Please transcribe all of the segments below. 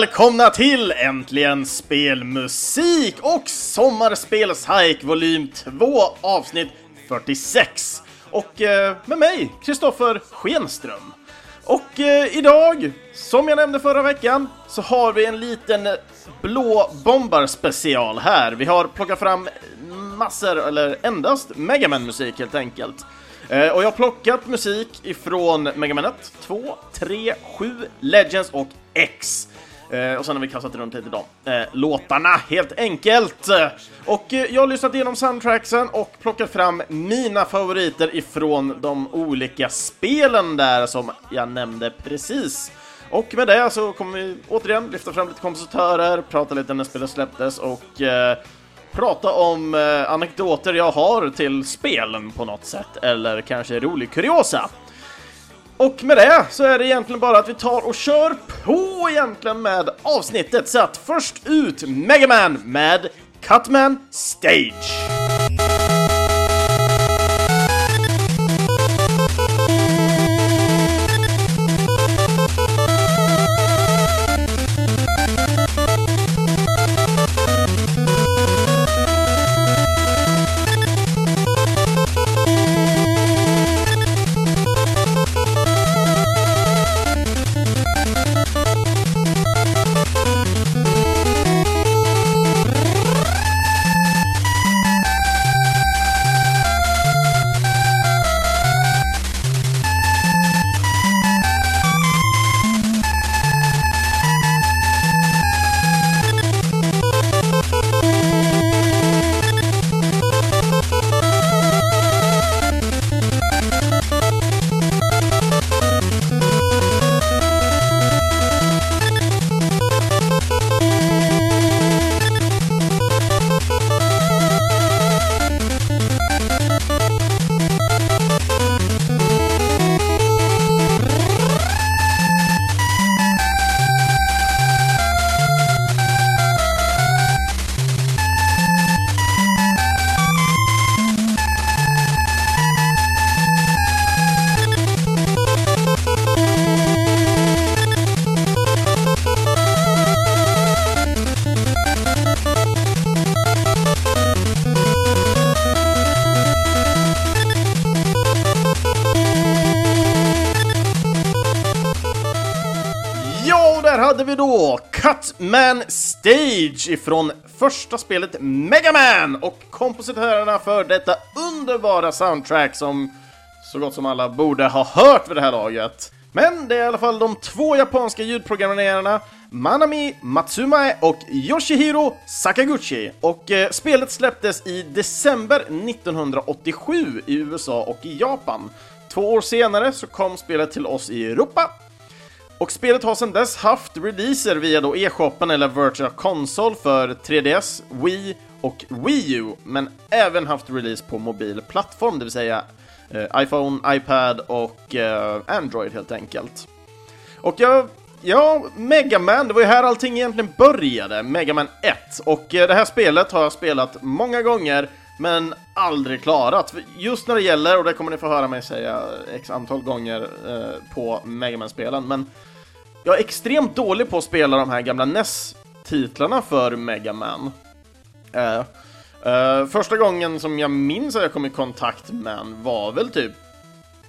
välkomna till Äntligen Spelmusik och Sommarspelshike volym 2 avsnitt 46. Och eh, med mig, Kristoffer Schenström. Och eh, idag, som jag nämnde förra veckan, så har vi en liten blå bombarspecial här. Vi har plockat fram massor, eller endast Megaman-musik helt enkelt. Eh, och jag har plockat musik ifrån Mega Man 1, 2, 3, 7, Legends och X. Eh, och sen har vi kastat runt lite de eh, låtarna, helt enkelt. Och eh, jag har lyssnat igenom soundtracksen och plockat fram mina favoriter ifrån de olika spelen där som jag nämnde precis. Och med det så kommer vi återigen lyfta fram lite kompositörer, prata lite när spelet släpptes och eh, prata om eh, anekdoter jag har till spelen på något sätt, eller kanske rolig kuriosa. Och med det så är det egentligen bara att vi tar och kör på egentligen med avsnittet. Så att först ut Megaman med Cutman Stage. Batman Stage ifrån första spelet Mega Man och kompositörerna för detta underbara soundtrack som så gott som alla borde ha hört vid det här laget. Men det är i alla fall de två japanska ljudprogrammerarna Manami Matsumae och Yoshihiro Sakaguchi och eh, spelet släpptes i december 1987 i USA och i Japan. Två år senare så kom spelet till oss i Europa och spelet har sedan dess haft releaser via då e-shoppen eller Virtual Console för 3DS, Wii och Wii U, men även haft release på mobil plattform, det vill säga eh, iPhone, iPad och eh, Android helt enkelt. Och jag Ja, Mega Man, det var ju här allting egentligen började, Mega Man 1. Och eh, det här spelet har jag spelat många gånger, men aldrig klarat. Just när det gäller, och det kommer ni få höra mig säga x antal gånger eh, på Mega man spelen men jag är extremt dålig på att spela de här gamla NES-titlarna för Mega Man. Eh, eh, första gången som jag minns att jag kom i kontakt med var väl typ,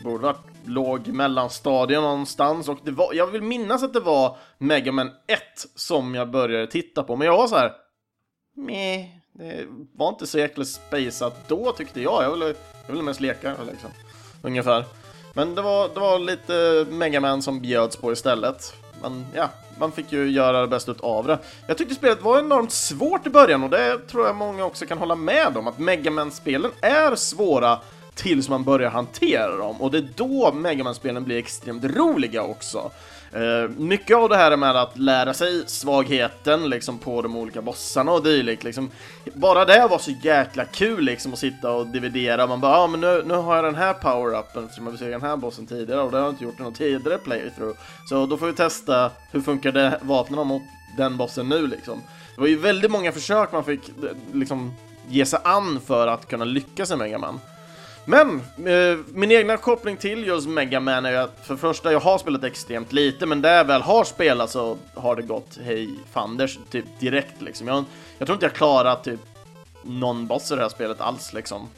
borde varit låg mellanstadie någonstans och det var, jag vill minnas att det var Mega Man 1 som jag började titta på, men jag var så här. Meh, det var inte så jäkla spaceat då tyckte jag. Jag ville, jag ville mest leka liksom. Ungefär. Men det var, det var lite Mega Man som bjöds på istället men ja, man fick ju göra det bästa av det. Jag tyckte spelet var enormt svårt i början och det tror jag många också kan hålla med om, att Megaman-spelen är svåra tills man börjar hantera dem och det är då Megaman-spelen blir extremt roliga också. Uh, mycket av det här med att lära sig svagheten liksom på de olika bossarna och dylikt liksom. Bara det var så jäkla kul liksom att sitta och dividera. Man bara, ja ah, men nu, nu har jag den här power-upen eftersom jag besegrat den här bossen tidigare och det har jag inte gjort i någon tidigare playthrough. Så då får vi testa hur funkar det vapnen mot den bossen nu liksom. Det var ju väldigt många försök man fick liksom ge sig an för att kunna lyckas i Megaman men eh, min egna koppling till just Mega Man är att för det första, jag har spelat extremt lite, men där jag väl har spelat så har det gått hej fanders typ direkt liksom. Jag, jag tror inte jag klarat typ någon boss i det här spelet alls liksom.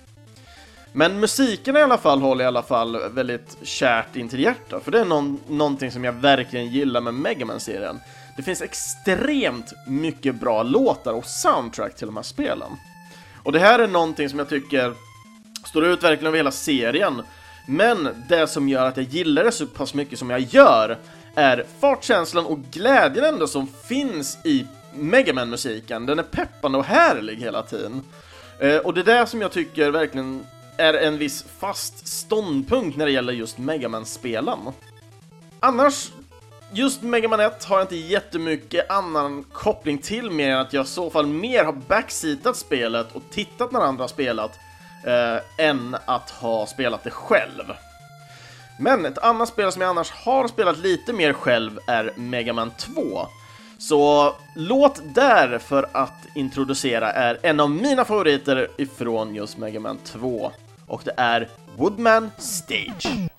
Men musiken i alla fall håller i alla fall väldigt kärt in till hjärtat, för det är någon, någonting som jag verkligen gillar med Mega man serien Det finns extremt mycket bra låtar och soundtrack till de här spelen. Och det här är någonting som jag tycker står ut verkligen över hela serien. Men det som gör att jag gillar det så pass mycket som jag gör är fartkänslan och glädjen ändå som finns i Megaman musiken Den är peppande och härlig hela tiden. Eh, och det är det som jag tycker verkligen är en viss fast ståndpunkt när det gäller just Megaman-spelen. Annars, just Megaman 1 har jag inte jättemycket annan koppling till mer än att jag i så fall mer har backseatat spelet och tittat när andra har spelat eh, än att ha spelat det själv. Men ett annat spel som jag annars har spelat lite mer själv är Megaman 2. Så låt där för att introducera är en av mina favoriter ifrån just Megaman 2 och det är Woodman Stage.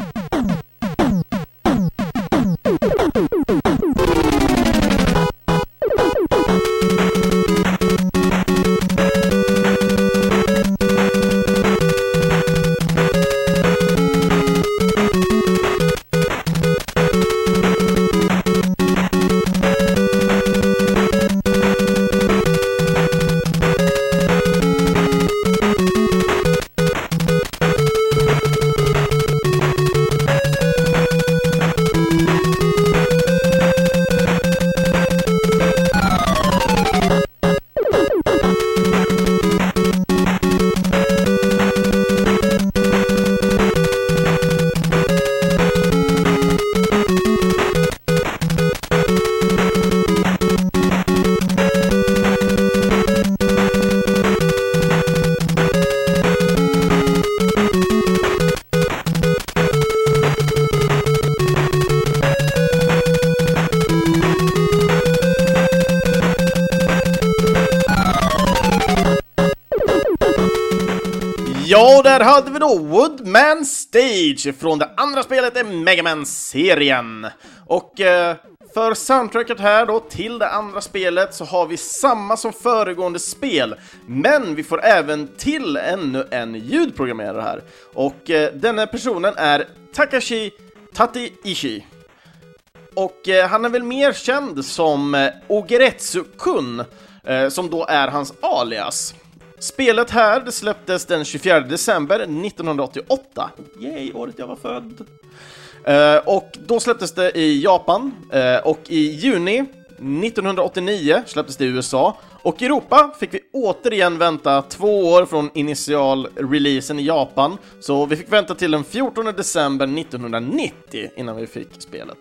Stage från det andra spelet i Megaman-serien. Och eh, för soundtracket här då till det andra spelet så har vi samma som föregående spel, men vi får även till ännu en ljudprogrammerare här. Och eh, denna personen är Takashi Tati Och eh, han är väl mer känd som eh, Ogeretsu-kun, eh, som då är hans alias. Spelet här det släpptes den 24 december 1988. Yay, året jag var född. Eh, och då släpptes det i Japan, eh, och i juni 1989 släpptes det i USA, och i Europa fick vi återigen vänta två år från initial releasen i Japan, så vi fick vänta till den 14 december 1990 innan vi fick spelet.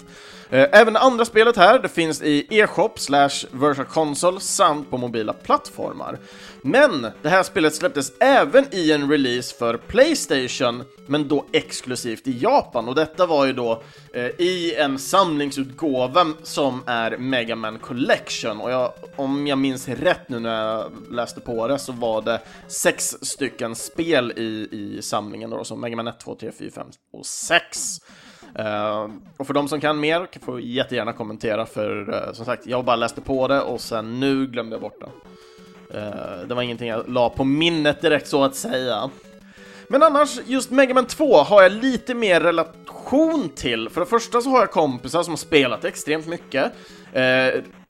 Eh, även det andra spelet här, det finns i e-shop slash Virtual Console samt på mobila plattformar. Men det här spelet släpptes även i en release för Playstation, men då exklusivt i Japan. Och detta var ju då eh, i en samlingsutgåva som är Mega Man Collection. Och jag, om jag minns rätt nu när jag läste på det så var det sex stycken spel i, i samlingen då, som Mega Man 1, 2, 3, 4, 5 och 6. Uh, och för de som kan mer får jättegärna kommentera för uh, som sagt, jag bara läste på det och sen nu glömde jag bort det. Uh, det var ingenting jag la på minnet direkt så att säga. Men annars, just Mega Man 2 har jag lite mer relation till. För det första så har jag kompisar som har spelat extremt mycket.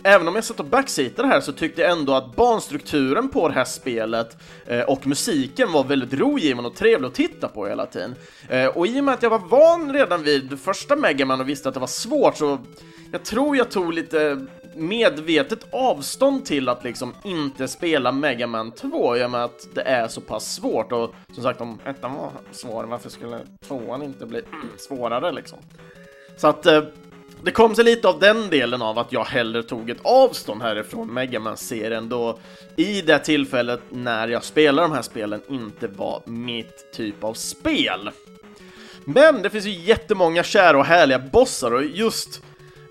Även om jag satt och backseatade här så tyckte jag ändå att banstrukturen på det här spelet eh, och musiken var väldigt rogivande och trevlig att titta på hela tiden. Eh, och i och med att jag var van redan vid första Mega Man och visste att det var svårt så jag tror jag tog lite medvetet avstånd till att liksom inte spela Mega Man 2 i och med att det är så pass svårt och som sagt om ettan var svår, varför skulle tvåan inte bli svårare liksom? Så att eh, det kom sig lite av den delen av att jag hellre tog ett avstånd härifrån Megaman-serien då i det tillfället när jag spelade de här spelen inte var mitt typ av spel. Men det finns ju jättemånga kära och härliga bossar och just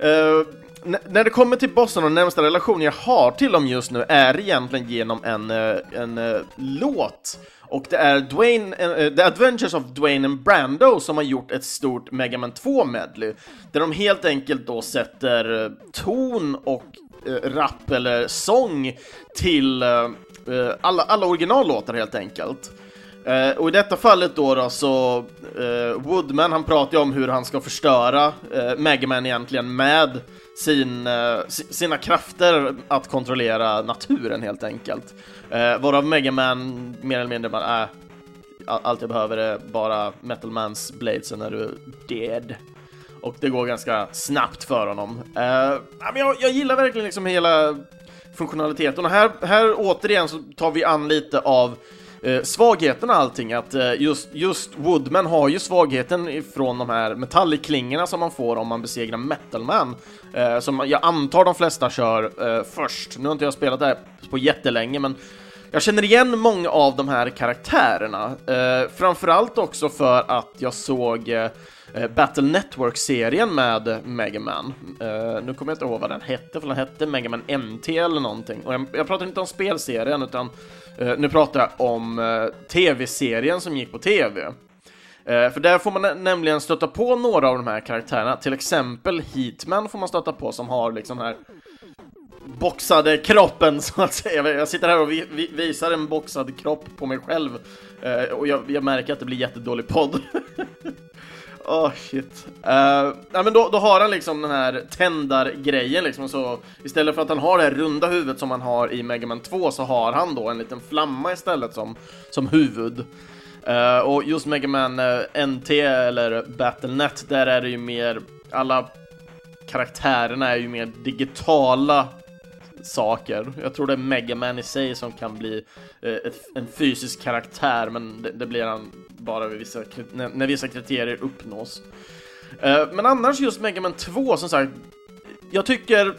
uh, när det kommer till bossen och närmsta relation jag har till dem just nu är egentligen genom en, eh, en, en låt. Och det är Dwayne, uh, The Adventures of Dwayne and Brando som har gjort ett stort Mega Man 2-medley. Där de helt enkelt då sätter ton och uh, rap eller sång till uh, alla, alla originallåtar helt enkelt. Uh, och i detta fallet då, då så, uh, Woodman han pratar ju om hur han ska förstöra uh, Megaman egentligen med sin, eh, sina krafter att kontrollera naturen helt enkelt. Eh, varav Megaman mer eller mindre bara, äh, allt jag behöver är bara Metal Mans blade, sen är du dead. Och det går ganska snabbt för honom. Uh, jag, jag gillar verkligen liksom hela funktionaliteten och här, här återigen så tar vi an lite av eh, svagheten och allting, att eh, just, just Woodman har ju svagheten ifrån de här metallklingorna som man får om man besegrar Metalman, eh, som jag antar de flesta kör eh, först. Nu har inte jag spelat det här på jättelänge, men jag känner igen många av de här karaktärerna, eh, framförallt också för att jag såg eh, Battle Network-serien med Mega Man. Uh, nu kommer jag inte ihåg vad den hette, för den hette Mega Man eller någonting. Och jag, jag pratar inte om spelserien, utan Uh, nu pratar jag om eh, uh, tv-serien som gick på tv. För där får man nämligen stöta på några av de här karaktärerna, till exempel Heatman får man stöta på som har liksom här boxade kroppen så att säga. Jag sitter här och vi, vi, visar en boxad kropp på mig själv eh, och jag, jag märker att det blir jättedålig podd. Åh oh, shit. Uh, ja, men då, då har han liksom den här tändargrejen liksom, så istället för att han har det här runda huvudet som han har i Mega Man 2 så har han då en liten flamma istället som, som huvud. Uh, och just Mega Man uh, NT eller Battlenet, där är det ju mer, alla karaktärerna är ju mer digitala saker. Jag tror det är Mega Man i sig som kan bli eh, en fysisk karaktär, men det, blir han bara vissa, när, vissa kriterier uppnås. Eh, men annars just Mega Man 2, som sagt, jag tycker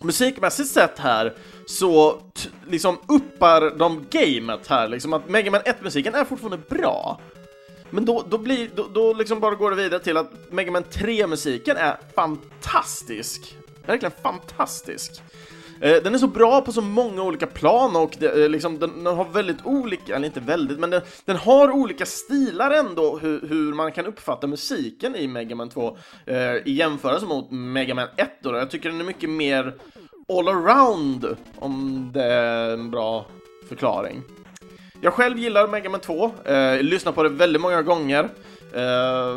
musikmässigt sett här så liksom uppar de gamet här, liksom att Mega Man 1-musiken är fortfarande bra. Men då, då, blir, då, då liksom bara går det vidare till att Mega Man 3-musiken är fantastisk. Verkligen fantastisk. Eh, den är så bra på så många olika plan och det, eh, liksom, den, den, har väldigt olika, eller inte väldigt, men den, den har olika stilar ändå hur, hur, man kan uppfatta musiken i Mega Man 2 eh, i jämförelse mot Mega Man 1 då. Jag tycker den är mycket mer all around, om det är en bra förklaring. Jag själv gillar Mega Man 2, eh, lyssnar på det väldigt många gånger. Eh,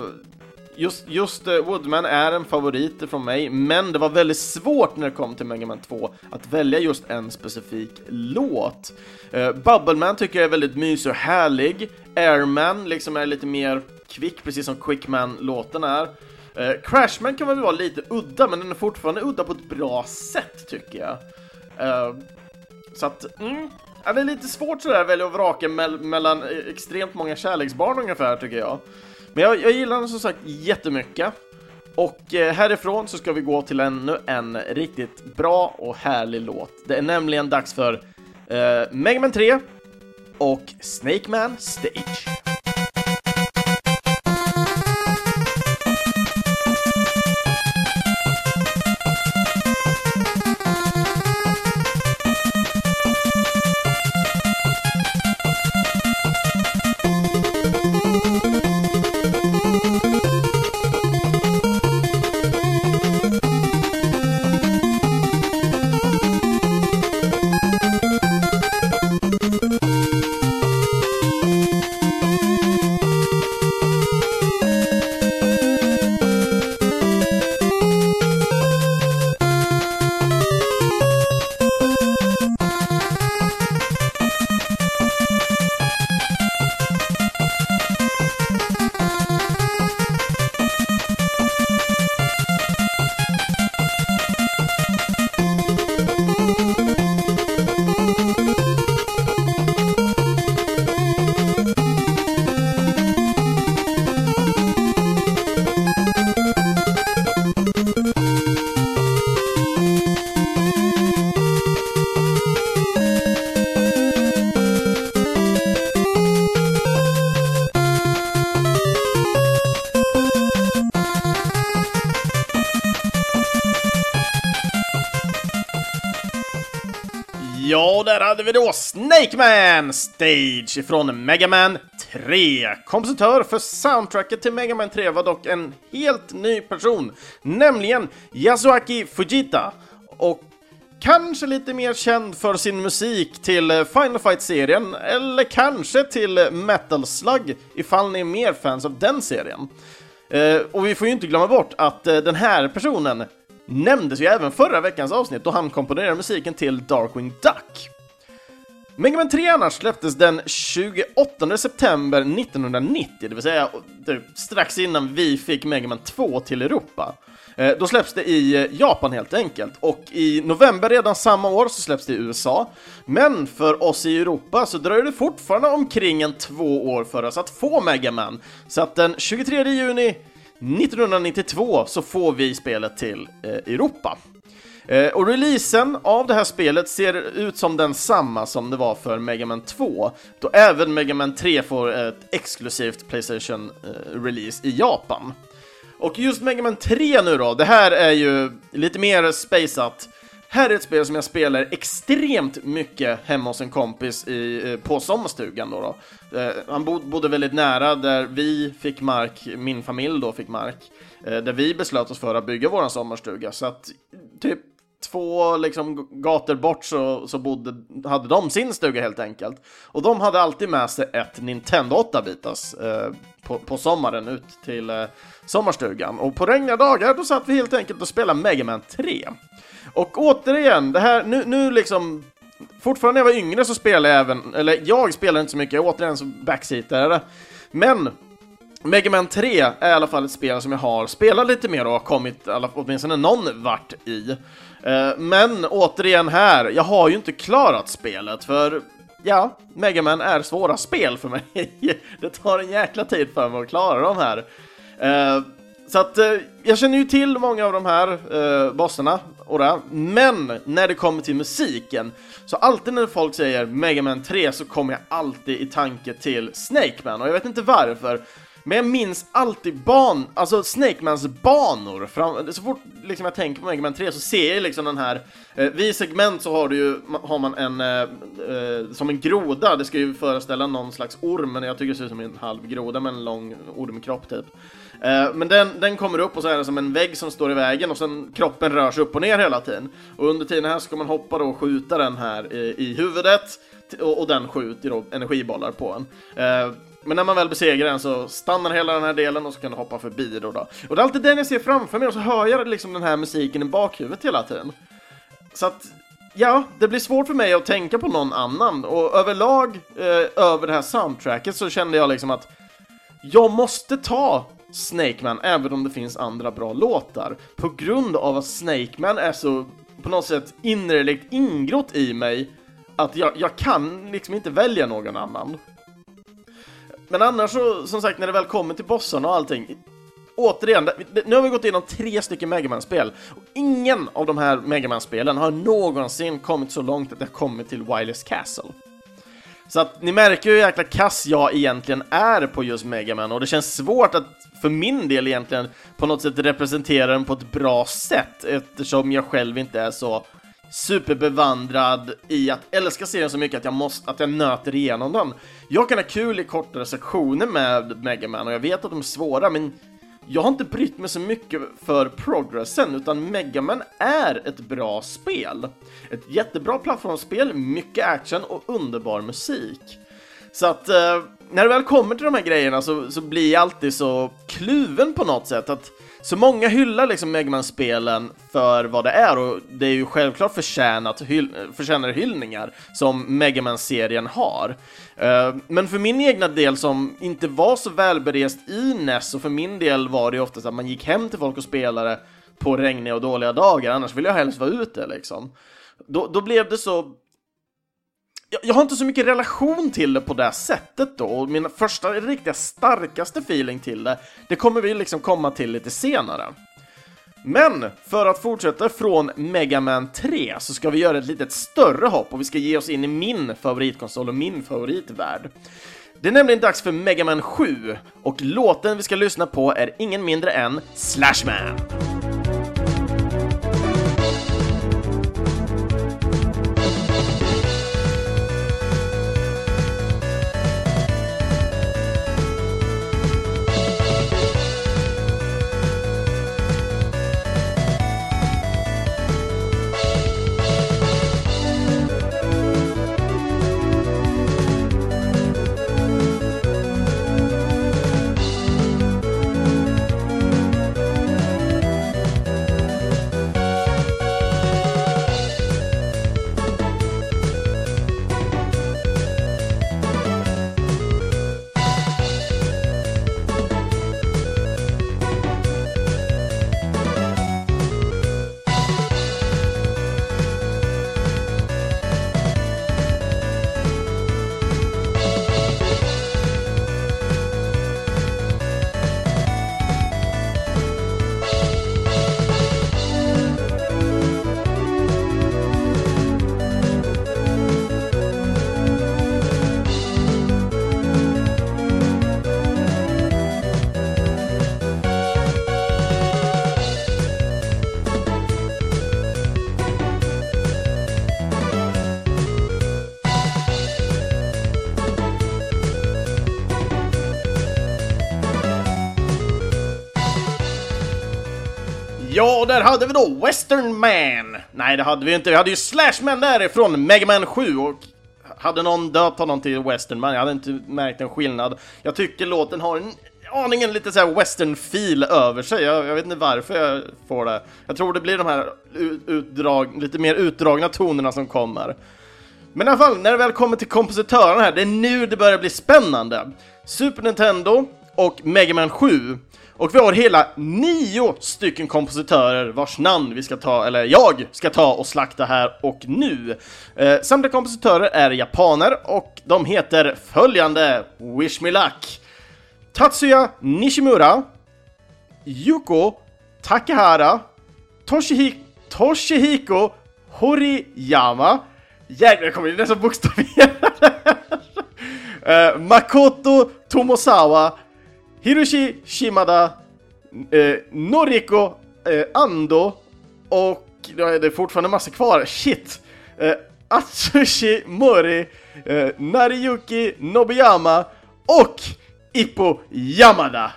just, just eh, Woodman är en favorit från mig, men det var väldigt svårt när det kom till Mega Man 2 att välja just en specifik låt. Uh, Bubbleman tycker jag är väldigt mysig och härlig. Airman liksom är lite mer kvick, precis som Quickman-låten är. Uh, Crashman kan väl vara lite udda, men den är fortfarande udda på ett bra sätt tycker jag. Uh, så att, mm, det är lite svårt sådär att välja och vraka me mellan extremt många kärleksbarn ungefär tycker jag. Men jag, jag gillar den som sagt jättemycket. Och eh, härifrån så ska vi gå till ännu en riktigt bra och härlig låt. Det är nämligen dags för eh, Megaman 3 och Snake Man Stage. Vi då Snake Man Stage från Mega Man 3. Kompositör för soundtracket till Mega Man 3 var dock en helt ny person, nämligen Yasuaki Fujita. Och kanske lite mer känd för sin musik till Final Fight-serien, eller kanske till Metal Slug, ifall ni är mer fans av den serien. Eh, och vi får ju inte glömma bort att eh, den här personen nämndes ju även förra veckans avsnitt då han komponerade musiken till Darkwing Duck. Mega Man 3 annars släpptes den 28 september 1990, det vill säga typ strax innan vi fick Mega Man 2 till Europa. Eh, då släpps det i eh, Japan helt enkelt, och i november redan samma år så släpps det i USA. Men för oss i Europa så dröjer det fortfarande omkring en två år för oss att få Mega Man. Så att den 23 juni 1992 så får vi spelet till eh, Europa. Eh, och releasen av det här spelet ser ut som den samma som det var för Mega Man 2, då även Mega Man 3 får ett exklusivt Playstation-release eh, i Japan. Och just Mega Man 3 nu då, det här är ju lite mer spaceat. Här är ett spel som jag spelar extremt mycket hemma hos en kompis i, eh, på sommarstugan då. då. Eh, han bodde väldigt nära där vi fick mark, min familj då fick mark, eh, där vi beslöt oss för att bygga våran sommarstuga. Så att typ två liksom, gator bort så, så bodde, hade de sin stuga helt enkelt. Och de hade alltid med sig ett Nintendo 8-bitars eh, på, på, sommaren ut till eh, sommarstugan. Och på regniga dagar då satt vi helt enkelt och spelade Mega Man 3. Och återigen, det här, nu, nu liksom Fortfarande när jag var yngre så spelade jag även, eller jag spelade inte så mycket, återigen så backseatare. Men Mega Man 3 är i alla fall ett spel som jag har spelat lite mer och har kommit åtminstone någon vart i. Eh, men återigen här, jag har ju inte klarat spelet för ja, Mega Man är svåra spel för mig. det tar en jäkla tid för mig att klara de här. Eh, så att eh, jag känner ju till många av de här bossarna, och det, men när det kommer till musiken, så alltid när folk säger Mega Man 3 så kommer jag alltid i tanke till Snake Man, och jag vet inte varför. Men jag minns alltid ban, alltså Snakemans banor. Fram, så fort liksom, jag tänker på Mega Man 3 så ser jag liksom den här, eh, vid segment så har du ju, har man en, eh, eh, som en groda, det ska ju föreställa någon slags orm, men jag tycker det ser ut som en halv groda med en lång ormkropp typ. Eh, men den, den kommer upp och så är det som en vägg som står i vägen och sen kroppen rör sig upp och ner hela tiden. Och under tiden här ska man hoppa då och skjuta den här i, i huvudet och, och den skjuter då energibollar på en. Eh, men när man väl besegrar den så stannar hela den här delen och så kan du hoppa förbi då. då. Och det är alltid den jag ser framför mig och så hör jag liksom den här musiken i bakhuvudet hela tiden. Så att, ja, det blir svårt för mig att tänka på någon annan. Och överlag, eh, över det här soundtracket så kände jag liksom att jag måste ta Snakeman även om det finns andra bra låtar. På grund av att Snakeman är så på något sätt innerligt ingrott i mig att jag, jag kan liksom inte välja någon annan. Men annars så, som sagt, när det väl kommer till bossarna och allting, återigen, nu har vi gått igenom tre stycken Megaman-spel och ingen av de här Megaman-spelen har någonsin kommit så långt att det har kommit till Wireless Castle. Så att ni märker hur jäkla kass jag egentligen är på just Megaman och det känns svårt att för min del egentligen på något sätt representera den på ett bra sätt eftersom jag själv inte är så superbevandrad i att älska serien så mycket att jag, måste, att jag nöter igenom den. Jag kan ha kul i kortare sektioner med Mega Man och jag vet att de är svåra, men jag har inte brytt mig så mycket för progressen, utan Mega Man är ett bra spel. Ett jättebra plattformsspel, mycket action och underbar musik. Så att eh, när det väl kommer till de här grejerna så, så blir jag alltid så kluven på något sätt att så många hyllar liksom Megaman-spelen för vad det är och det är ju självklart förtjänat hyll förtjänar hyllningar som Megaman-serien har. Eh, men för min egna del som inte var så välberest i NES och för min del var det oftast att man gick hem till folk och spelade på regniga och dåliga dagar, annars ville jag helst vara ute liksom. Då, då blev det så jag, jag, har inte så mycket relation till det på det sättet då, och min första riktiga starkaste feeling till det, det kommer vi liksom komma till lite senare. Men för att fortsätta från Mega Man 3 så ska vi göra ett litet större hopp och vi ska ge oss in i min favoritkonsol och min favoritvärld. Det är nämligen dags för Mega Man 7 och låten vi ska lyssna på är ingen mindre än Slashman. Ja, där hade vi då Western Man! Nej, det hade vi inte. Vi hade ju Slash Man därifrån Mega Man 7 och hade någon döpt honom till Western Man? Jag hade inte märkt en skillnad. Jag tycker låten har en aningen lite såhär western-feel över sig. Jag, jag, vet inte varför jag får det. Jag tror det blir de här utdrag, lite mer utdragna tonerna som kommer. Men i alla fall, när det väl kommer till kompositörerna här, det är nu det börjar bli spännande. Super Nintendo och Mega Man 7. Och vi har hela nio stycken kompositörer vars namn vi ska ta, eller jag ska ta och slakta här och nu. Eh, samtliga kompositörer är japaner och de heter följande. Wish Me Luck, Tatsuya Nishimura, Yuko Takahara, Toshihiko, Toshihiko Horiyama, jäklar jag kommer nästan bokstavera eh, Makoto Tomosawa, Hiroshi Shimada, eh, Noriko eh, Ando och det är fortfarande massa kvar, shit! Eh, Atsushi Mori, eh, Nariyuki Nobuyama och Ippo Yamada!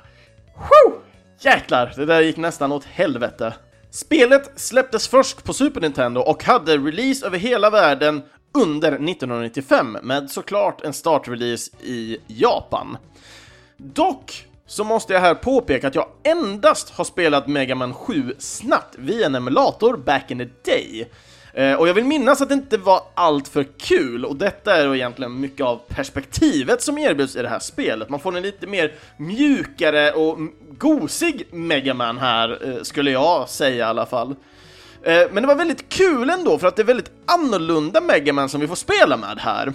Woo! Jäklar, det där gick nästan åt helvete. Spelet släpptes först på Super Nintendo och hade release över hela världen under 1995 med såklart en startrelease i Japan. Dock så måste jag här påpeka att jag endast har spelat Mega Man 7 snabbt via en emulator back in the day. Eh, och jag vill minnas att det inte var allt för kul, och detta är då egentligen mycket av perspektivet som erbjuds i det här spelet. Man får en lite mer mjukare och gosig Megaman här, eh, skulle jag säga i alla fall. Eh, men det var väldigt kul ändå, för att det är väldigt annorlunda Megaman som vi får spela med här.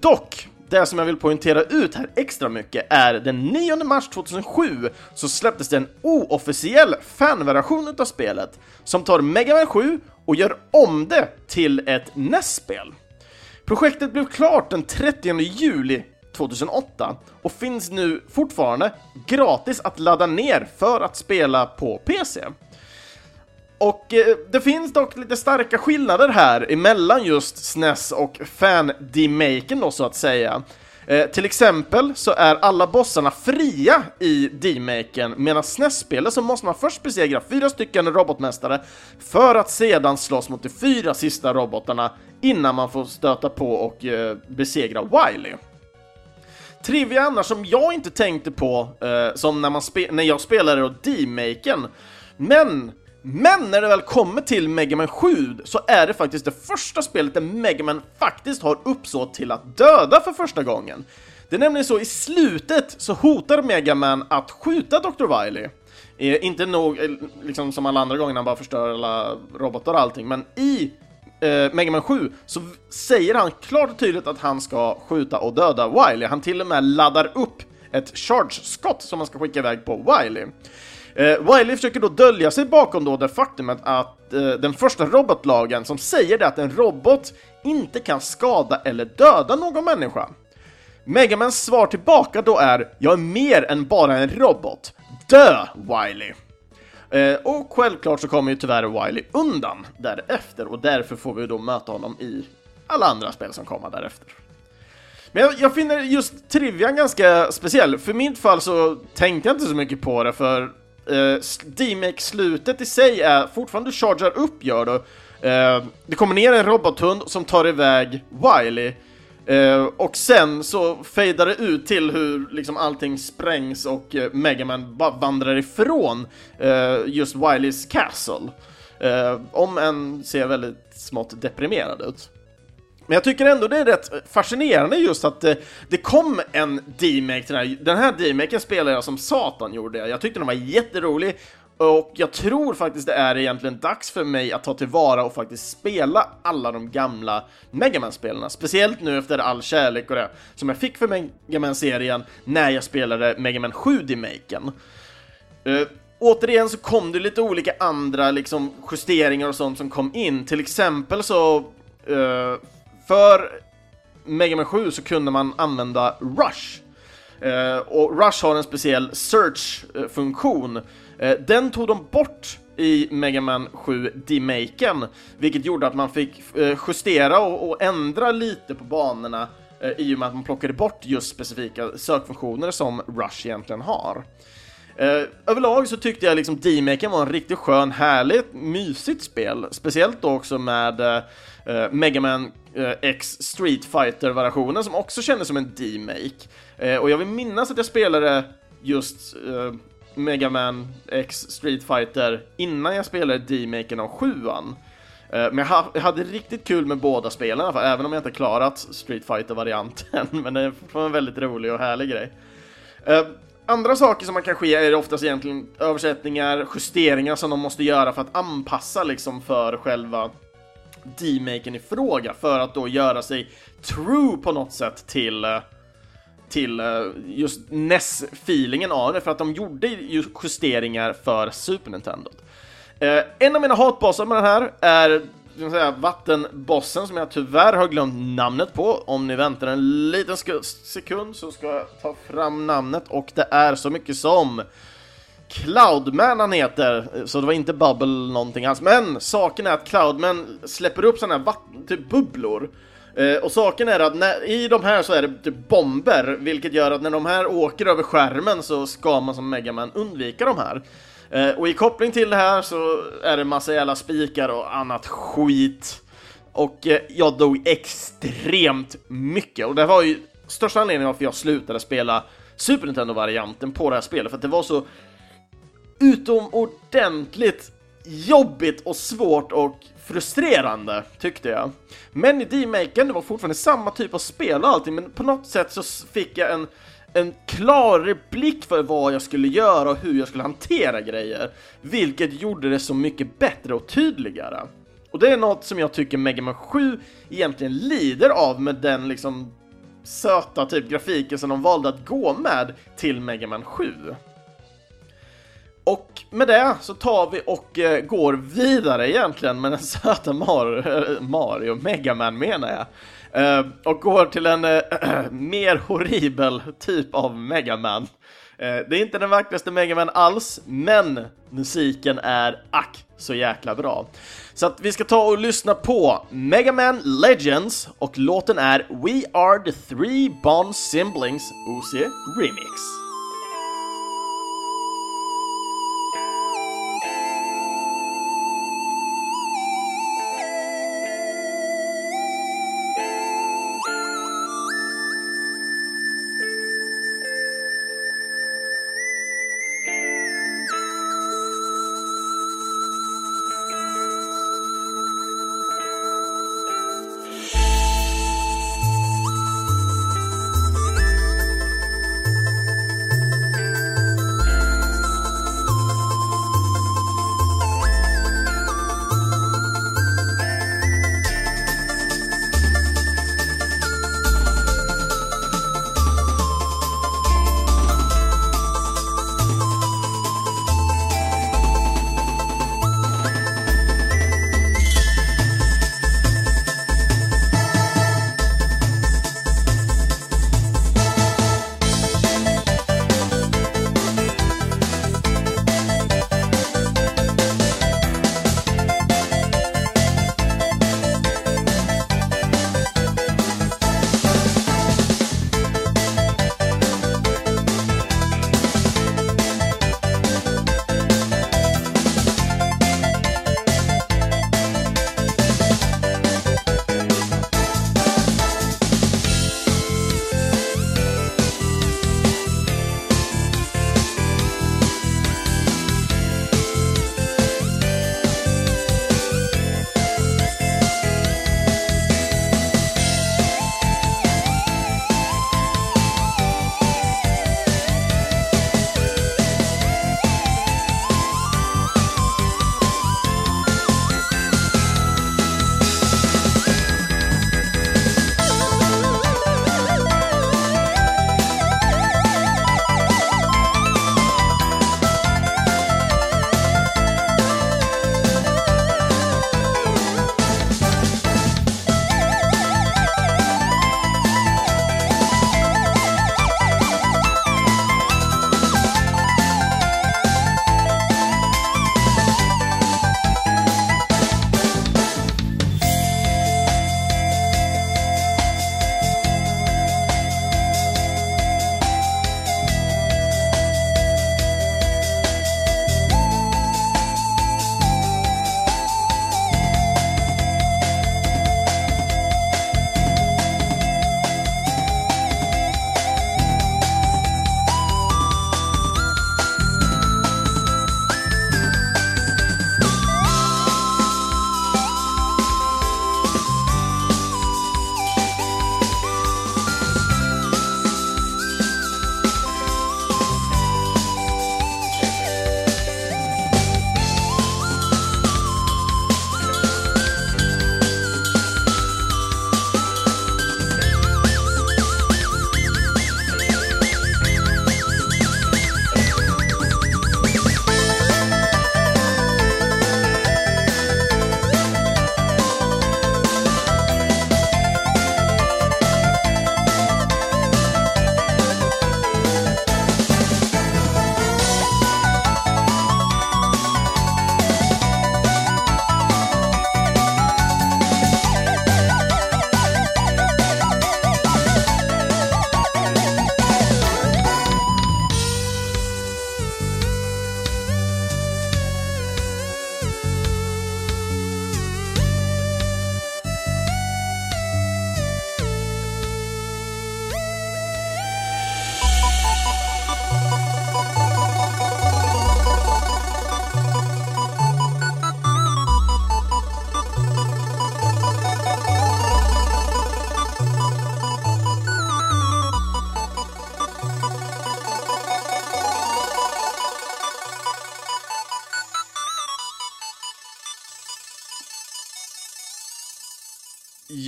Dock, det som jag vill poängtera ut här extra mycket är den 9 mars 2007 så släpptes det en oofficiell fanversion utav spelet som tar Mega Man 7 och gör om det till ett NES-spel. Projektet blev klart den 30 juli 2008 och finns nu fortfarande gratis att ladda ner för att spela på PC. Och eh, det finns dock lite starka skillnader här emellan just SNES och fan-demaken då så att säga. Eh, till exempel så är alla bossarna fria i demaken, medan SNES-spelet så måste man först besegra fyra stycken robotmästare för att sedan slåss mot de fyra sista robotarna innan man får stöta på och eh, besegra Wily. Trivia annars som jag inte tänkte på, eh, som när, man när jag spelade då demaken, men men när det väl kommer till Mega Man 7 så är det faktiskt det första spelet där Mega Man faktiskt har uppsåt till att döda för första gången. Det är nämligen så i slutet så hotar Mega Man att skjuta Dr. Wily. Eh, inte nog, eh, liksom som alla andra gånger när han bara förstör alla robotar och allting, men i eh, Mega Man 7 så säger han klart och tydligt att han ska skjuta och döda Wily. Han till och med laddar upp ett charge-skott som man ska skicka iväg på Wily. Eh, Wiley försöker då dölja sig bakom då det faktumet att eh, den första robotlagen som säger det att en robot inte kan skada eller döda någon människa. Megamans svar tillbaka då är “Jag är mer än bara en robot. Dö, Wiley!” eh, Och självklart så kommer ju tyvärr Wiley undan därefter och därför får vi då möta honom i alla andra spel som kommer därefter. Men jag, jag finner just trivian ganska speciell. För mitt fall så tänkte jag inte så mycket på det för Eh, uh, D-Make-slutet i sig är fortfarande du chargar upp gör du. Uh, eh, det kommer ner en robothund som tar iväg Wiley. Uh, och sen så fejdar det ut till hur liksom allting sprängs och uh, Megaman bara vandrar ifrån uh, just Wileys castle. Uh, om en ser väldigt smått deprimerad ut. Men jag tycker ändå det är rätt fascinerande just att det, det kom en D-make till den här. Den här D-maken spelade jag som satan gjorde jag. Jag tyckte den var jätterolig och jag tror faktiskt det är egentligen dags för mig att ta tillvara och faktiskt spela alla de gamla Megaman-spelarna. Speciellt nu efter all kärlek och det som jag fick för Megaman-serien när jag spelade Megaman 7 D-maken. Uh, återigen så kom det lite olika andra liksom justeringar och sånt som kom in. Till exempel så uh, för Mega Man 7 så kunde man använda Rush. Eh, och Rush har en speciell search-funktion. Eh, den tog de bort i Mega Man 7 Demaken, vilket gjorde att man fick eh, justera och, och, ändra lite på banorna eh, i och med att man plockade bort just specifika sökfunktioner som Rush egentligen har. Eh, överlag så tyckte jag liksom Demaken var en riktigt skön, härligt, mysigt spel. Speciellt då också med eh, eh, Mega Man eh, X Street fighter versionen som också kändes som en D-Make. Eh, och jag vill minnas att jag spelade just eh, Mega Man X Street Fighter innan jag spelade D-Maken av 7an. Eh, men jag hade riktigt kul med båda spelen, även om jag inte klarat Street fighter varianten men det är fortfarande en väldigt rolig och härlig grej. Eh, andra saker som man kan ske är oftast egentligen översättningar, justeringar som de måste göra för att anpassa liksom för själva D-maken i fråga för att då göra sig true på något sätt till eh, till eh, just NES-feelingen av det, för att de gjorde justeringar för Super Nintendo. Eh, en av mina hatbossar med den här är säga, vattenbossen som jag tyvärr har glömt namnet på. Om ni väntar en liten sekund så ska jag ta fram namnet och det är så mycket som Cloudman han heter, så det var inte Bubble någonting alls. Men saken är att Cloudman släpper upp sådana här vatten, typ bubblor. Eh, och saken är att när, i de här så är det typ bomber, vilket gör att när de här åker över skärmen så ska man som Megaman undvika de här. Eh, och i koppling till det här så är det massa jävla spikar och annat skit. Och eh, jag dog extremt mycket och det var ju största anledningen varför jag slutade spela Super Nintendo-varianten på det här spelet, för att det var så utomordentligt jobbigt och svårt och frustrerande, tyckte jag. Men i D-Maken, det var fortfarande samma typ av spel och allting, men på något sätt så fick jag en en klarare blick för vad jag skulle göra och hur jag skulle hantera grejer, vilket gjorde det så mycket bättre och tydligare. Och det är något som jag tycker Mega Man 7 egentligen lider av med den liksom söta typ grafiken som de valde att gå med till Mega Man 7. Och med det så tar vi och eh, går vidare egentligen med den söta Mario, Mario Megaman menar jag. Eh, och går till en uh, mer horribel typ av Megaman. Eh, det är inte den vackraste Megaman alls, men musiken är ack så jäkla bra. Så att vi ska ta och lyssna på Megaman Legends och låten är We Are The Three Bond Siblings OC Remix.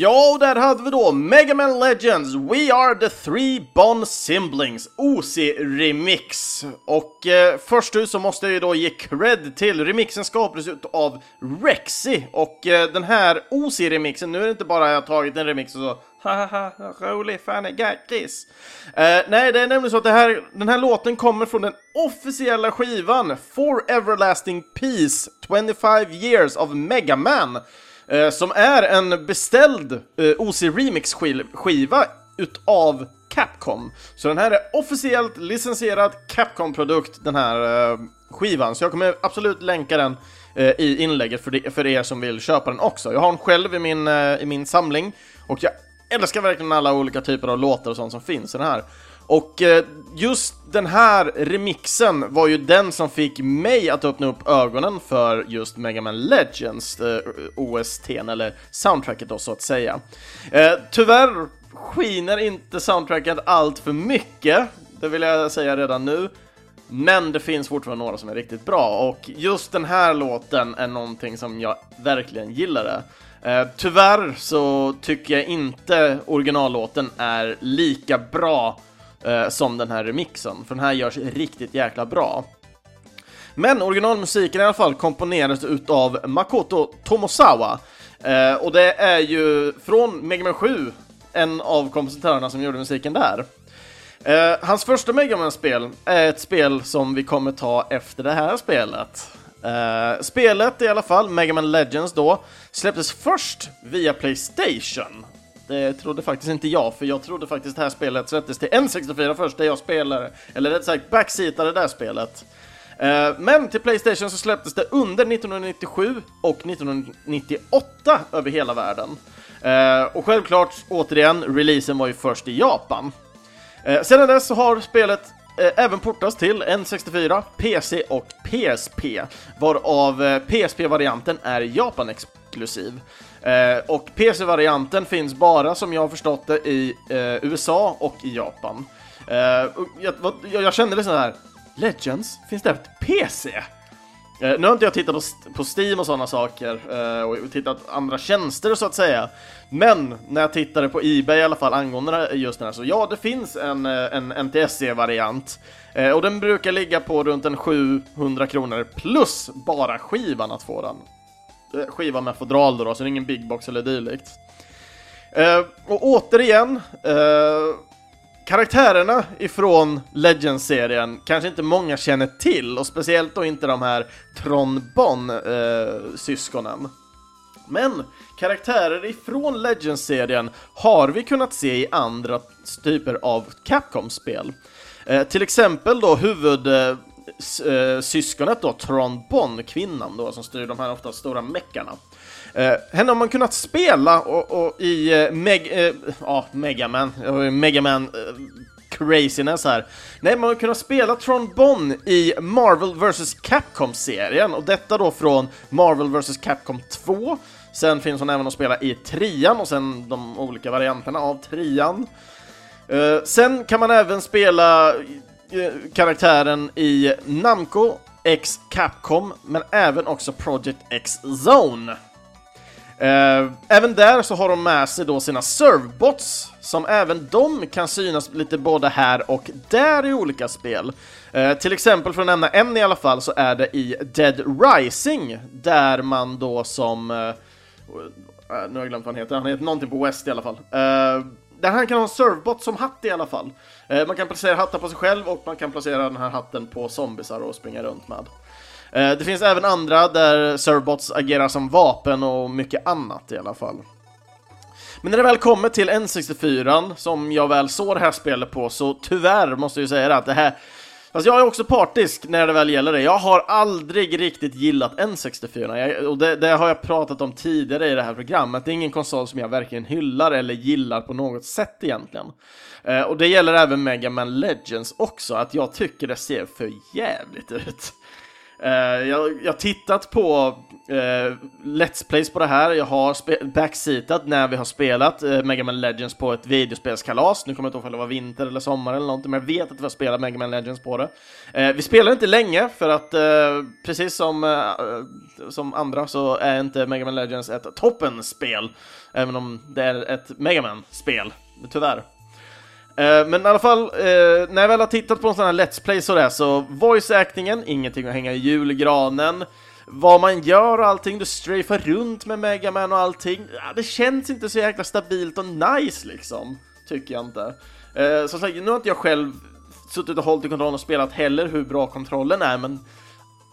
Ja, och där hade vi då Mega Man Legends We Are The Three Bond Siblings OC-remix. Och eh, först ut så måste jag ju då ge cred till remixen skapades av Rexy och eh, den här OC-remixen, nu är det inte bara jag tagit en remix och så haha, rolig, Fanny Gackis. Eh, nej, det är nämligen så att det här, den här låten kommer från den officiella skivan For Everlasting Peace 25 Years of Mega Man Eh, som är en beställd eh, OC Remix-skiva utav Capcom. Så den här är officiellt licensierad Capcom-produkt, den här eh, skivan. Så jag kommer absolut länka den eh, i inlägget för, de, för er som vill köpa den också. Jag har den själv i min, eh, i min samling och jag älskar verkligen alla olika typer av låtar och sånt som finns i den här. Och eh, just den här remixen var ju den som fick mig att öppna upp ögonen för just Mega Man Legends, eh, OSTn, eller soundtracket då så att säga. Eh, tyvärr skiner inte soundtracket allt för mycket, det vill jag säga redan nu. Men det finns fortfarande några som är riktigt bra och just den här låten är någonting som jag verkligen gillade. Eh, tyvärr så tycker jag inte originallåten är lika bra eh, som den här remixen, för den här görs riktigt jäkla bra. Men originalmusiken i alla fall komponerades utav Makoto Tomosawa, eh, och det är ju från Mega Man 7, en av kompositörerna som gjorde musiken där. Eh, hans första Mega Man-spel är ett spel som vi kommer ta efter det här spelet. Uh, spelet i alla fall, Mega Man Legends då, släpptes först via Playstation det trodde faktiskt inte jag, för jag trodde faktiskt det här spelet släpptes till N64 först, där jag spelade, eller rätt sagt backseatade det där spelet. Eh, men till Playstation så släpptes det under 1997 och 1998 över hela världen. Eh, och självklart, återigen, releasen var ju först i Japan. Eh, sedan dess så har spelet även portats till N64, PC och PSP, varav PSP-varianten är Japan-exklusiv. Eh, och PC-varianten finns bara, som jag har förstått det, i eh, USA och i Japan. Eh, och jag, vad, jag, jag, kände liksom här, Legends, finns det ett PC? Eh, nu har inte jag tittat på, på Steam och sådana saker, eh, och tittat andra tjänster så att säga. Men när jag tittade på Ebay i alla fall angående just den här, så ja, det finns en, eh, en NTSC-variant. Eh, och den brukar ligga på runt en 700 kronor plus bara skivan att få den. Skiva med fodral då, så det är ingen big box eller dylikt. Eh, och återigen, eh, karaktärerna ifrån Legends-serien kanske inte många känner till, och speciellt då inte de här Tron Bon-syskonen. Eh, Men karaktärer ifrån Legends-serien har vi kunnat se i andra typer av Capcom-spel. Eh, till exempel då huvud eh, Eh, syskonet då, Tron Bon, kvinnan då, som styr de här ofta stora meckarna. Eh, henne har man kunnat spela och, och i eh, Meg, eh, ja, Megaman, eh, Megaman eh, craziness här. Nej, man har kunnat spela Tron Bon i Marvel vs Capcom-serien och detta då från Marvel vs Capcom 2. Sen finns hon även att spela i trean och sen de olika varianterna av trean. Uh, sen kan man även spela Eh, karaktären i Namco X Capcom, men även också Project X Zone. Eh, även där så har de med sig då sina servbots, som även de kan synas lite både här och där i olika spel. Eh, till exempel, för att nämna en i alla fall, så är det i Dead Rising, där man då som... Nu har jag glömt vad han heter, han heter någonting på West i alla fall där han kan ha en servbot som hatt i alla fall. Eh, man kan placera hattar på sig själv och man kan placera den här hatten på zombisar och springa runt med. Eh, det finns även andra där servebots agerar som vapen och mycket annat i alla fall. Men när det väl kommer till N64, som jag väl såg det här spelet på, så tyvärr måste jag ju säga det att det här Fast jag är också partisk när det väl gäller det. Jag har aldrig riktigt gillat N64, jag, och det, det, har jag pratat om tidigare i det här programmet. Det är ingen konsol som jag verkligen hyllar eller gillar på något sätt egentligen. Eh, och det gäller även Mega Man Legends också, att jag tycker det ser för jävligt ut. Uh, jag har tittat på uh, Let's Plays på det här, jag har backseatat när vi har spelat uh, Mega Man Legends på ett videospelskalas. Nu kommer jag inte ihåg om det var vinter eller sommar eller någonting, men jag vet att vi har spelat Mega Man Legends på det. vi spelar inte länge, för att precis som, som andra så är inte Mega Man Legends ett toppenspel, även om det är ett Mega Man-spel, tyvärr. Eh, men i alla fall, eh, när jag väl har tittat på en sån här Let's Play sådär så voice-actingen, ingenting att hänga i julgranen. Vad man gör och allting, du strafar runt med Megaman och allting. Det känns inte så jäkla stabilt och nice liksom, tycker jag inte. Eh, uh, som sagt, nu har inte jag själv suttit och hållit i kontrollen och spelat heller hur bra kontrollen är, men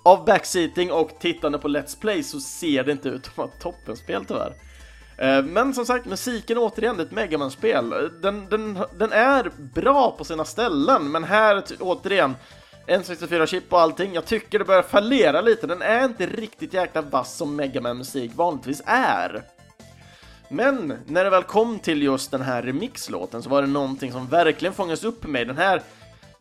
av backseating och tittande på Let's Play så ser det inte ut att vara ett toppenspel tyvärr. Eh, men som sagt, musiken återigen, det är ett Megaman-spel. Den, den, den är bra på sina ställen, men här återigen, N64-chip och allting, jag tycker det börjar fallera lite. Den är inte riktigt jäkla vass som Megaman-musik vanligtvis är. Men när det väl kom till just den här remixlåten så var det någonting som verkligen fångades upp med mig. Den här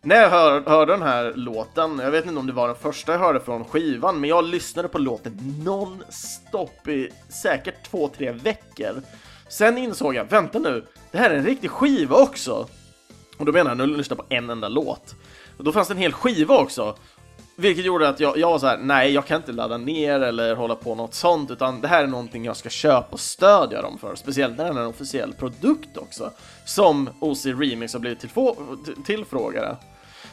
när jag hör, hörde den här låten, jag vet inte om det var den första jag hörde från skivan, men jag lyssnade på låten non-stop i säkert två, tre veckor. Sen insåg jag, vänta nu, det här är en riktig skiva också! Och då menar jag, nu lyssnar på en enda låt. Och då fanns det en hel skiva också. Vilket gjorde att jag, jag var så här: nej jag kan inte ladda ner eller hålla på något sånt, utan det här är någonting jag ska köpa och stödja dem för, speciellt när det är en officiell produkt också, som OC Remix har blivit tillfrågade.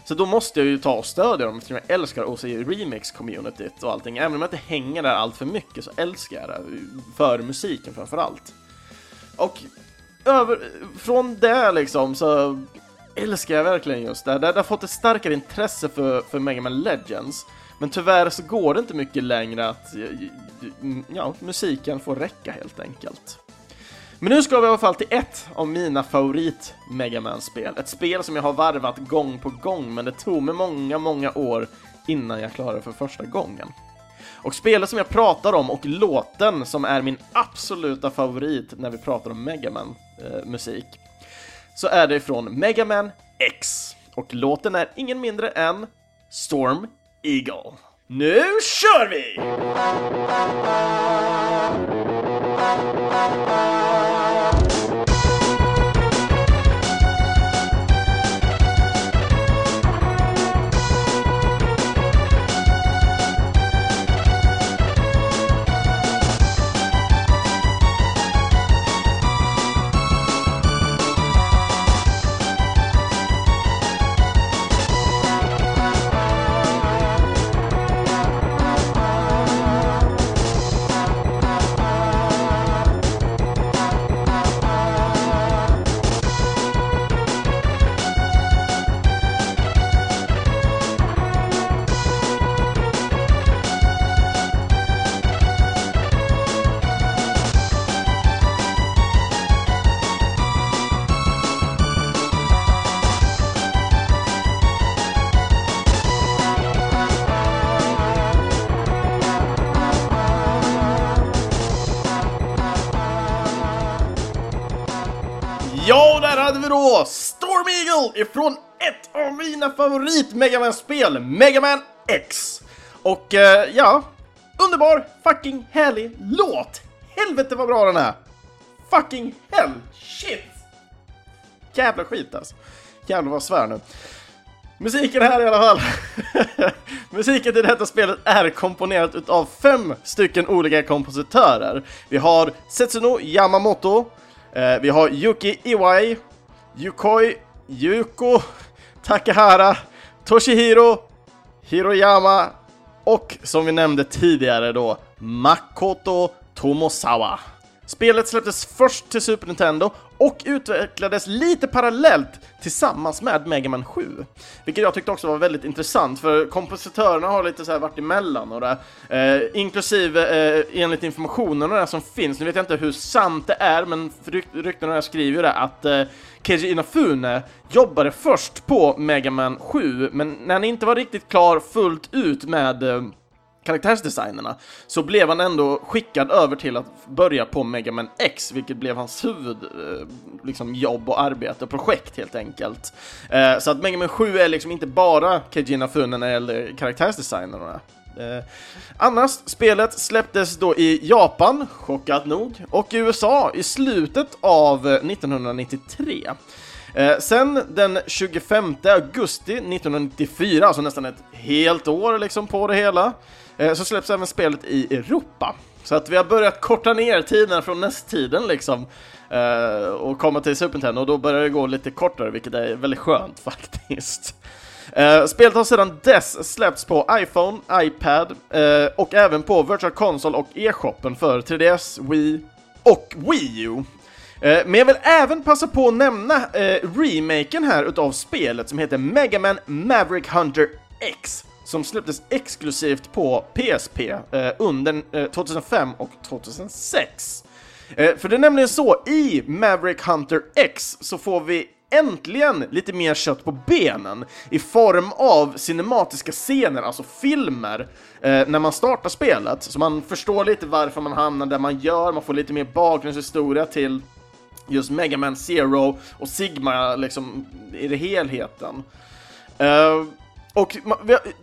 Så då måste jag ju ta och stödja dem eftersom jag älskar OC Remix-communityt och allting. Även om jag inte hänger där allt för mycket så älskar jag det, för musiken framförallt. Och över, från det liksom så älskar jag verkligen just det. Det har fått ett starkare intresse för, för Mega Man Legends. Men tyvärr så går det inte mycket längre att ja, musiken får räcka helt enkelt. Men nu ska vi i alla fall till ett av mina favorit Megaman-spel. Ett spel som jag har varvat gång på gång, men det tog mig många, många år innan jag klarade det för första gången. Och spelet som jag pratar om och låten som är min absoluta favorit när vi pratar om Megaman-musik, eh, så är det från Megaman X. Och låten är ingen mindre än Storm Eagle. Nu kör vi! Thank you. Storm ifrån ett av mina favorit Megaman-spel, Megaman X. Och eh, ja, underbar, fucking härlig låt! Helvete vad bra den är! Fucking hell, shit! Jävla skit alltså. Jävlar vad svär nu. Musiken här i alla fall. Musiken till detta spelet är komponerat utav fem stycken olika kompositörer. Vi har Setsuno Yamamoto, eh, vi har Yuki Iwai, Yukoi, Yuko, Takahara, Toshihiro, Hiroyama och som vi nämnde tidigare då Makoto Tomosawa. Spelet släpptes först till Super Nintendo och utvecklades lite parallellt tillsammans med Mega Man 7. Vilket jag tyckte också var väldigt intressant, för kompositörerna har lite så här varit emellan och det, eh, inklusive eh, enligt informationen och det som finns, nu vet jag inte hur sant det är, men ryktena skriver ju det att eh, Keiji Inafune jobbade först på Mega Man 7, men när han inte var riktigt klar fullt ut med eh, karaktärsdesignerna så blev han ändå skickad över till att börja på Mega Man X, vilket blev hans huvudjobb eh, liksom jobb och arbete och projekt helt enkelt. Eh, så att Mega Man 7 är liksom inte bara Keiji Inafune när det gäller karaktärsdesignerna. Eh, annars, spelet släpptes då i Japan, chockat nog, och i USA i slutet av eh, 1993. Eh, sen den 25 augusti 1994, alltså nästan ett helt år liksom på det hela, Eh, så släpps även spelet i Europa. Så att vi har börjat korta ner tiden från nästtiden liksom eh, och komma till Super Nintendo och då börjar det gå lite kortare, vilket är väldigt skönt faktiskt. Uh, spelet har sedan dess släppts på iPhone, iPad uh, och även på Virtual Console och e-shoppen för 3DS, Wii och Wii U. Uh, men jag vill även passa på att nämna remaken här utav spelet som heter Mega Man Maverick Hunter X som släpptes exklusivt på PSP eh, under eh, 2005 och 2006. Eh, för det är nämligen så, i Maverick Hunter X så får vi äntligen lite mer kött på benen i form av cinematiska scener, alltså filmer, eh, när man startar spelet. Så man förstår lite varför man hamnar där man gör, man får lite mer bakgrundshistoria till just Mega Man Zero och Sigma liksom i det helheten. Eh, och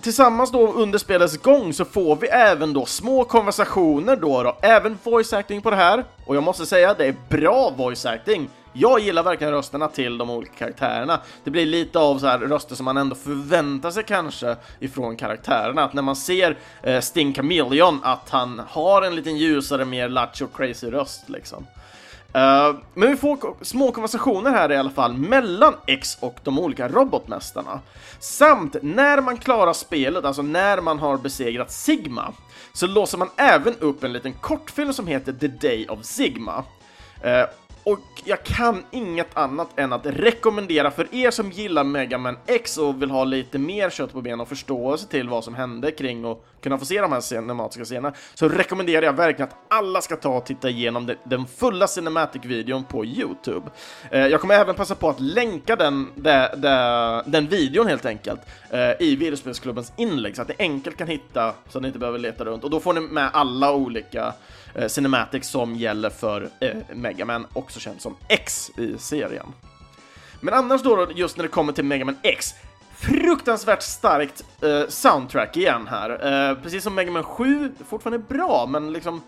tillsammans då under spelets gång så får vi även då små konversationer då, då även voice acting på det här. Och jag måste säga, det är bra voice acting. Jag gillar verkligen rösterna till de olika karaktärerna. Det blir lite av så här röster som man ändå förväntar sig kanske ifrån karaktärerna. Att när man ser eh, Sting Chameleon att han har en liten ljusare, mer lattjo crazy röst liksom. Uh, men vi får små konversationer här i alla fall mellan X och de olika robotmästarna. Samt när man klarar spelet, alltså när man har besegrat Sigma, så låser man även upp en liten kortfilm som heter The Day of Sigma. Uh, och jag kan inget annat än att rekommendera för er som gillar Mega Man X och vill ha lite mer kött på benen och förståelse till vad som hände kring och kunna få se de här cinematiska scenerna, så rekommenderar jag verkligen att alla ska ta och titta igenom den fulla cinematic-videon på Youtube. Eh, jag kommer även passa på att länka den, den, den videon helt enkelt eh, i videospelsklubbens inlägg så att ni enkelt kan hitta så att ni inte behöver leta runt och då får ni med alla olika Eh, cinematics som gäller för eh, Mega Man, också känd som X i serien. Men annars då, just när det kommer till Mega Man X, fruktansvärt starkt eh, soundtrack igen här. Eh, precis som Mega Man 7, fortfarande bra, men liksom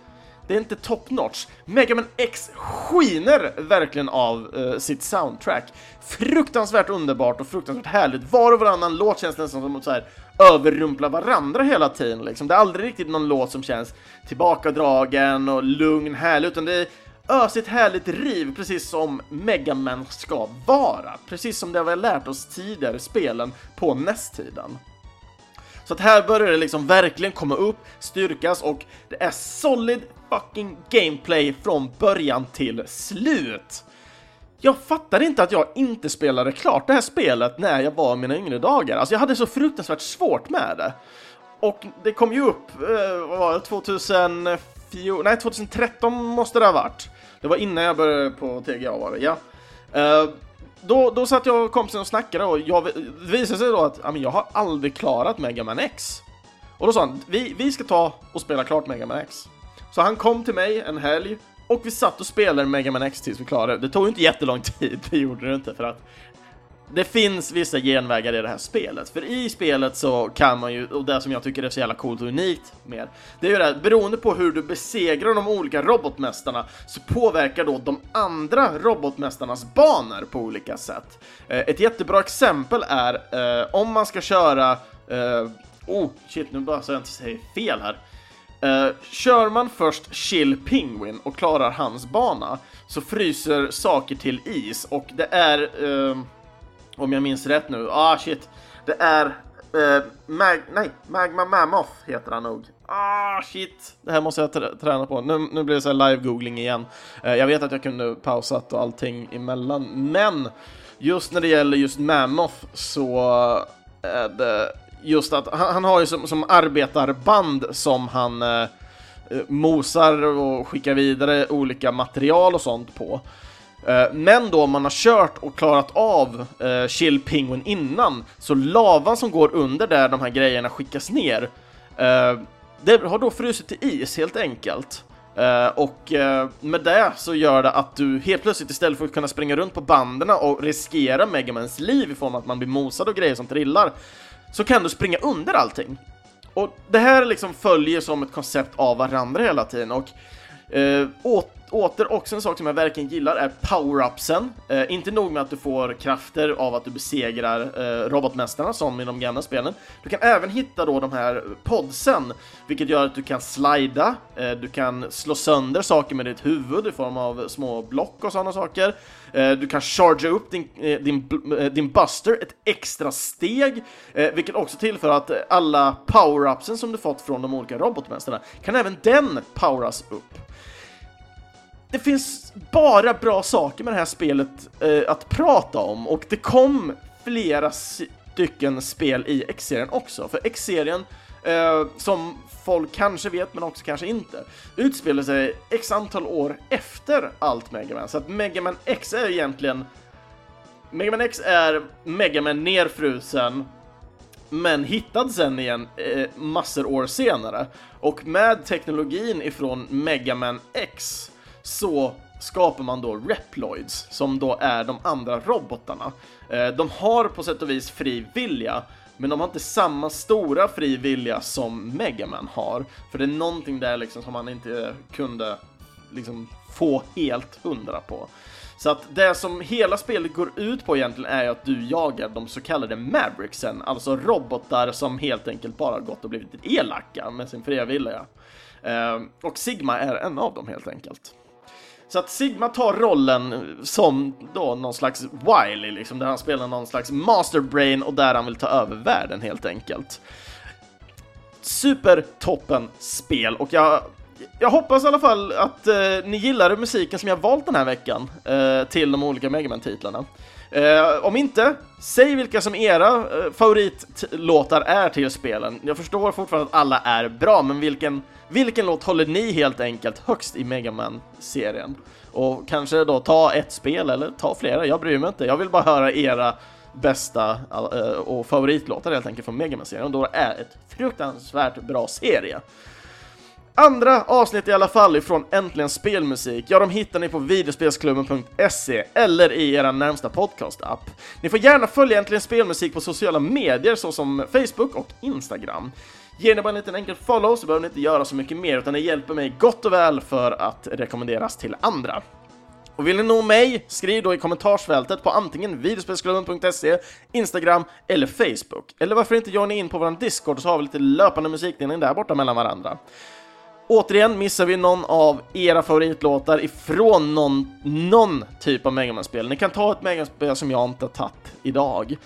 det är inte top notch. Mega Man X skiner verkligen av uh, sitt soundtrack. Fruktansvärt underbart och fruktansvärt härligt. Var och varannan låt känns nästan som att så här, överrumpla varandra hela tiden. Liksom. Det är aldrig riktigt någon låt som känns tillbakadragen och lugn, härlig, utan det är ösigt härligt riv, precis som Megaman ska vara. Precis som det vi har lärt oss tidigare spelen på NES-tiden. Så att här börjar det liksom verkligen komma upp, styrkas och det är solid fucking gameplay från början till slut. Jag fattar inte att jag inte spelade klart det här spelet när jag var i mina yngre dagar. Alltså jag hade så fruktansvärt svårt med det. Och det kom ju upp, eh, vad var det, 2004, nej 2013 måste det ha varit. Det var innan jag började på TGA var det, ja. Eh, då, då satt jag och kompisen och snackade och jag, det visade sig då att ja, men jag har aldrig klarat Mega Man X. Och då sa han, vi, vi ska ta och spela klart Mega Man X. Så han kom till mig en helg och vi satt och spelade Mega Man X tills vi klarade det. Det tog inte jättelång tid, det gjorde det inte för att det finns vissa genvägar i det här spelet, för i spelet så kan man ju, och det som jag tycker är så jävla coolt och unikt med, det är ju det här, beroende på hur du besegrar de olika robotmästarna så påverkar då de andra robotmästarnas banor på olika sätt. Eh, ett jättebra exempel är eh, om man ska köra, eh, oh shit nu bara så jag inte säger fel här. Uh, kör man först Chill Penguin och klarar hans bana så fryser saker till is och det är, uh, om jag minns rätt nu, ah shit, det är uh, Mag nej, Magma Mammoth heter han nog. Ah shit, det här måste jag träna på. Nu, nu blir det så live-googling igen. Eh, jag vet att jag kunde pausat och allting emellan, men just när det gäller just Mammoth så är det just att han, han har ju som, som arbetarband som han eh, mosar och skickar vidare olika material och sånt på. Eh, men då om man har kört och klarat av eh, Chill Penguin innan, så lavan som går under där de här grejerna skickas ner, eh, det har då frusit till is helt enkelt. Uh, och uh, med det så gör det att du helt plötsligt istället för att kunna springa runt på banden och riskera Megamans liv i form av att man blir mosad och grejer som trillar så kan du springa under allting. Och det här liksom följer som ett koncept av varandra hela tiden och åt, åter också en sak som jag verkligen gillar är power-upsen. Eh, inte nog med att du får krafter av att du besegrar eh, robotmästarna som i de gamla spelen. Du kan även hitta då de här podsen, vilket gör att du kan slida, eh, du kan slå sönder saker med ditt huvud i form av små block och sådana saker. Eh, du kan chargea upp din, eh, din, eh, din Buster ett extra steg, eh, vilket också tillför att alla power-upsen som du fått från de olika robotmästarna kan även den poweras upp. Det finns bara bra saker med det här spelet eh, att prata om och det kom flera stycken spel i X-serien också, för X-serien eh, som folk kanske vet men också kanske inte, utspelar sig x antal år efter allt Mega Man. Så att Mega Man X är egentligen Mega Man X är Mega Man nerfrusen men hittad sen igen eh, massor år senare. Och med teknologin ifrån Mega Man X så skapar man då Reploids, som då är de andra robotarna. Eh, de har på sätt och vis fri vilja, men de har inte samma stora fri vilja som Megaman har. För det är någonting där liksom som man inte kunde liksom få helt hundra på. Så att det som hela spelet går ut på egentligen är att du jagar de så kallade Mavericksen, alltså robotar som helt enkelt bara gått och blivit elaka med sin fria vilja. Eh, och Sigma är en av dem helt enkelt. Så att Sigma tar rollen som då någon slags Wiley, liksom, där han spelar någon slags masterbrain och där han vill ta över världen helt enkelt. Supertoppen spel och jag, jag hoppas i alla fall att eh, ni gillade musiken som jag valt den här veckan eh, till de olika Megaman-titlarna. Eh, om inte, säg vilka som era eh, favoritlåtar är till spelen. Jag förstår fortfarande att alla är bra, men vilken, vilken låt håller ni helt enkelt högst i Megaman-serien? Och kanske då ta ett spel eller ta flera, jag bryr mig inte. Jag vill bara höra era bästa eh, och favoritlåtar helt enkelt från Megaman-serien, och då är ett fruktansvärt bra serie. Andra avsnitt i alla fall ifrån Äntligen Spelmusik, ja de hittar ni på videospelsklubben.se eller i era närmsta podcast-app. Ni får gärna följa Äntligen Spelmusik på sociala medier såsom Facebook och Instagram. Ger ni bara en liten enkel follow så behöver ni inte göra så mycket mer utan det hjälper mig gott och väl för att rekommenderas till andra. Och vill ni nå mig, skriv då i kommentarsfältet på antingen videospelsklubben.se, Instagram eller Facebook. Eller varför inte joina in på vår Discord så har vi lite löpande musikdelning där borta mellan varandra. Återigen, missar vi någon av era favoritlåtar ifrån någon, någon typ av Megaman-spel. Ni kan ta ett Megaman-spel som jag inte har tagit idag.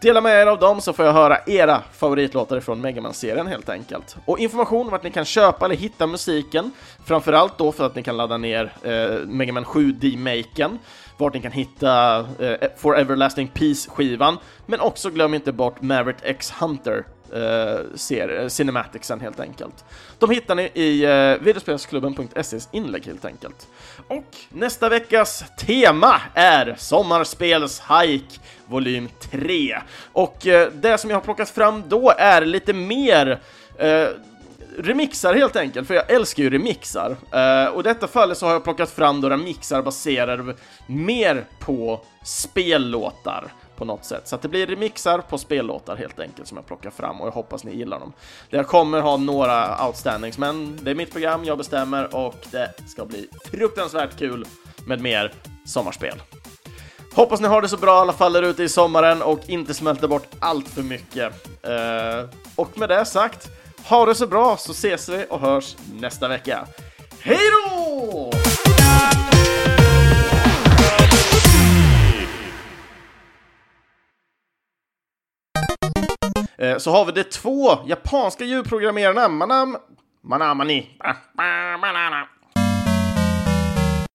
Dela med er av dem så får jag höra era favoritlåtar ifrån Megaman-serien helt enkelt. Och information om vart ni kan köpa eller hitta musiken, framförallt då för att ni kan ladda ner eh, Megaman 7 D-maken, vart ni kan hitta eh, For Everlasting Peace-skivan, men också glöm inte bort Maverick X Hunter eh, eh cinematicsen helt enkelt. De hittar ni i eh, videospelsklubben.ses inlägg helt enkelt. Och nästa veckas tema är Sommarspelshike volym 3. Och eh, det som jag har plockat fram då är lite mer eh, remixar helt enkelt, för jag älskar ju remixar. Uh, och i detta fallet så har jag plockat fram några mixar baserade mer på spellåtar på något sätt. Så att det blir remixar på spellåtar helt enkelt som jag plockar fram och jag hoppas ni gillar dem. Jag kommer ha några outstandings, men det är mitt program, jag bestämmer och det ska bli fruktansvärt kul med mer sommarspel. Hoppas ni har det så bra i alla fall där ute i sommaren och inte smälter bort allt för mycket. Eh, och med det sagt, ha det så bra så ses vi och hörs nästa vecka. Hej då! Eh, så har vi de två japanska djurprogrammerarna, Manam... Manamani...